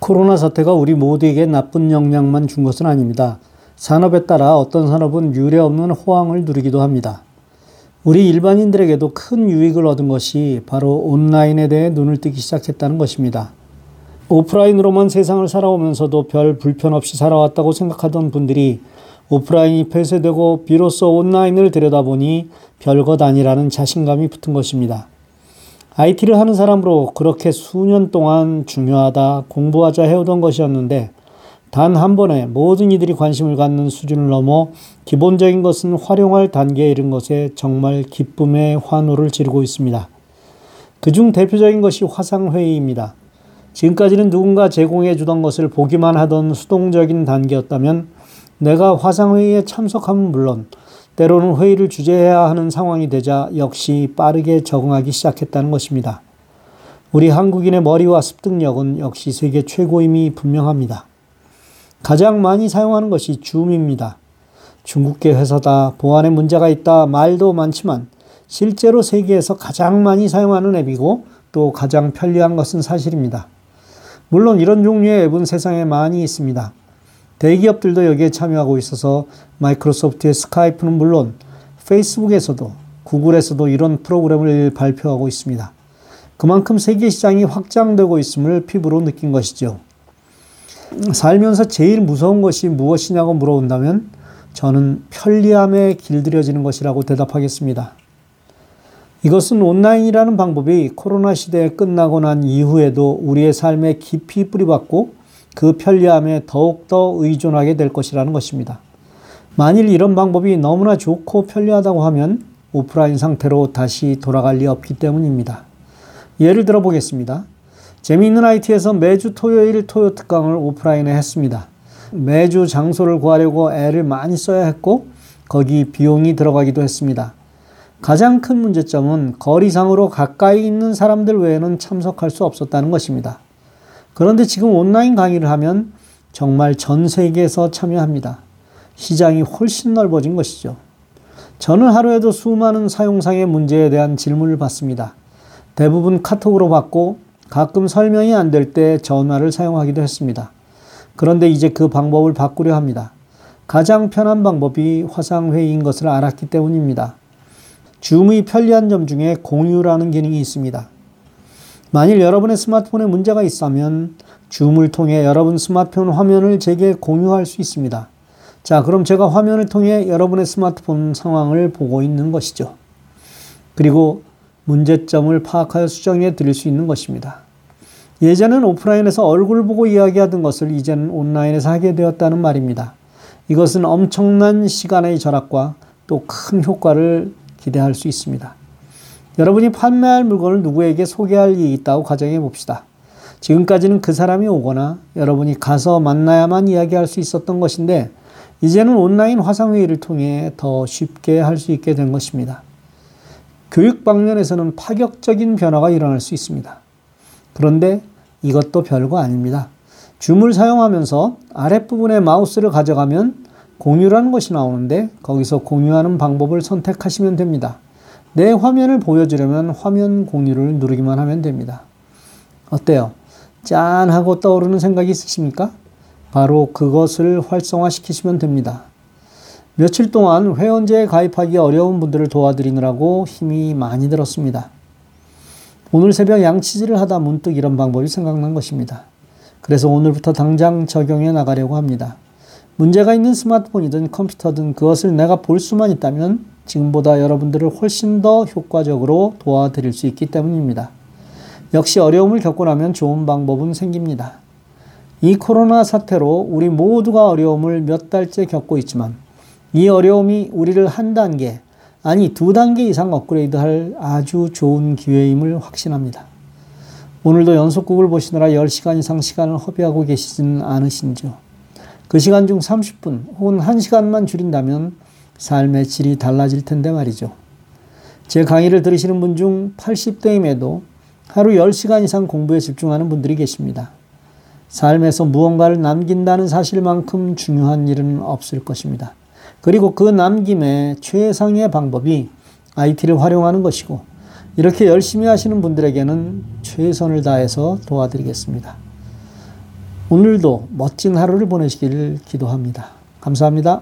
코로나 사태가 우리 모두에게 나쁜 영향만 준 것은 아닙니다. 산업에 따라 어떤 산업은 유례 없는 호황을 누리기도 합니다. 우리 일반인들에게도 큰 유익을 얻은 것이 바로 온라인에 대해 눈을 뜨기 시작했다는 것입니다. 오프라인으로만 세상을 살아오면서도 별 불편 없이 살아왔다고 생각하던 분들이 오프라인이 폐쇄되고 비로소 온라인을 들여다보니 별것 아니라는 자신감이 붙은 것입니다. IT를 하는 사람으로 그렇게 수년 동안 중요하다, 공부하자 해오던 것이었는데 단 한 번에 모든 이들이 관심을 갖는 수준을 넘어 기본적인 것은 활용할 단계에 이른 것에 정말 기쁨의 환호를 지르고 있습니다. 그중 대표적인 것이 화상회의입니다. 지금까지는 누군가 제공해 주던 것을 보기만 하던 수동적인 단계였다면 내가 화상회의에 참석하면 물론 때로는 회의를 주재해야 하는 상황이 되자 역시 빠르게 적응하기 시작했다는 것입니다. 우리 한국인의 머리와 습득력은 역시 세계 최고임이 분명합니다. 가장 많이 사용하는 것이 줌입니다. 중국계 회사다, 보안에 문제가 있다 말도 많지만 실제로 세계에서 가장 많이 사용하는 앱이고 또 가장 편리한 것은 사실입니다. 물론 이런 종류의 앱은 세상에 많이 있습니다. 대기업들도 여기에 참여하고 있어서 마이크로소프트의 스카이프는 물론 페이스북에서도 구글에서도 이런 프로그램을 발표하고 있습니다. 그만큼 세계 시장이 확장되고 있음을 피부로 느낀 것이죠. 살면서 제일 무서운 것이 무엇이냐고 물어본다면 저는 편리함에 길들여지는 것이라고 대답하겠습니다. 이것은 온라인이라는 방법이 코로나 시대에 끝나고 난 이후에도 우리의 삶에 깊이 뿌리박고 그 편리함에 더욱더 의존하게 될 것이라는 것입니다. 만일 이런 방법이 너무나 좋고 편리하다고 하면 오프라인 상태로 다시 돌아갈 리 없기 때문입니다. 예를 들어 보겠습니다. 재미있는 IT에서 매주 토요일 토요 특강을 오프라인에 했습니다. 매주 장소를 구하려고 애를 많이 써야 했고 거기 비용이 들어가기도 했습니다. 가장 큰 문제점은 거리상으로 가까이 있는 사람들 외에는 참석할 수 없었다는 것입니다. 그런데 지금 온라인 강의를 하면 정말 전 세계에서 참여합니다. 시장이 훨씬 넓어진 것이죠. 저는 하루에도 수많은 사용상의 문제에 대한 질문을 받습니다. 대부분 카톡으로 받고 가끔 설명이 안 될 때 전화를 사용하기도 했습니다. 그런데 이제 그 방법을 바꾸려 합니다. 가장 편한 방법이 화상회의인 것을 알았기 때문입니다. 줌의 편리한 점 중에 공유라는 기능이 있습니다. 만일 여러분의 스마트폰에 문제가 있다면 줌을 통해 여러분 스마트폰 화면을 제게 공유할 수 있습니다. 자, 그럼 제가 화면을 통해 여러분의 스마트폰 상황을 보고 있는 것이죠. 그리고 문제점을 파악하여 수정해 드릴 수 있는 것입니다. 예전엔 오프라인에서 얼굴 보고 이야기하던 것을 이제는 온라인에서 하게 되었다는 말입니다. 이것은 엄청난 시간의 절약과 또 큰 효과를 기대할 수 있습니다. 여러분이 판매할 물건을 누구에게 소개할 일이 있다고 가정해 봅시다. 지금까지는 그 사람이 오거나 여러분이 가서 만나야만 이야기할 수 있었던 것인데 이제는 온라인 화상회의를 통해 더 쉽게 할 수 있게 된 것입니다. 교육 방면에서는 파격적인 변화가 일어날 수 있습니다. 그런데 이것도 별거 아닙니다. 줌을 사용하면서 아랫부분에 마우스를 가져가면 공유라는 것이 나오는데 거기서 공유하는 방법을 선택하시면 됩니다. 내 화면을 보여주려면 화면 공유를 누르기만 하면 됩니다. 어때요? 짠 하고 떠오르는 생각이 있으십니까? 바로 그것을 활성화시키시면 됩니다. 며칠 동안 회원제에 가입하기 어려운 분들을 도와드리느라고 힘이 많이 들었습니다. 오늘 새벽 양치질을 하다 문득 이런 방법이 생각난 것입니다. 그래서 오늘부터 당장 적용해 나가려고 합니다. 문제가 있는 스마트폰이든 컴퓨터든 그것을 내가 볼 수만 있다면 지금보다 여러분들을 훨씬 더 효과적으로 도와드릴 수 있기 때문입니다. 역시 어려움을 겪고 나면 좋은 방법은 생깁니다. 이 코로나 사태로 우리 모두가 어려움을 몇 달째 겪고 있지만 이 어려움이 우리를 한 단계, 아니 두 단계 이상 업그레이드 할 아주 좋은 기회임을 확신합니다. 오늘도 연속극을 보시느라 10시간 이상 시간을 허비하고 계시지는 않으신지요? 그 시간 중 30분 혹은 1시간만 줄인다면 삶의 질이 달라질 텐데 말이죠. 제 강의를 들으시는 분 중 80대임에도 하루 10시간 이상 공부에 집중하는 분들이 계십니다. 삶에서 무언가를 남긴다는 사실만큼 중요한 일은 없을 것입니다. 그리고 그 남김의 최상의 방법이 IT를 활용하는 것이고, 이렇게 열심히 하시는 분들에게는 최선을 다해서 도와드리겠습니다. 오늘도 멋진 하루를 보내시기를 기도합니다. 감사합니다.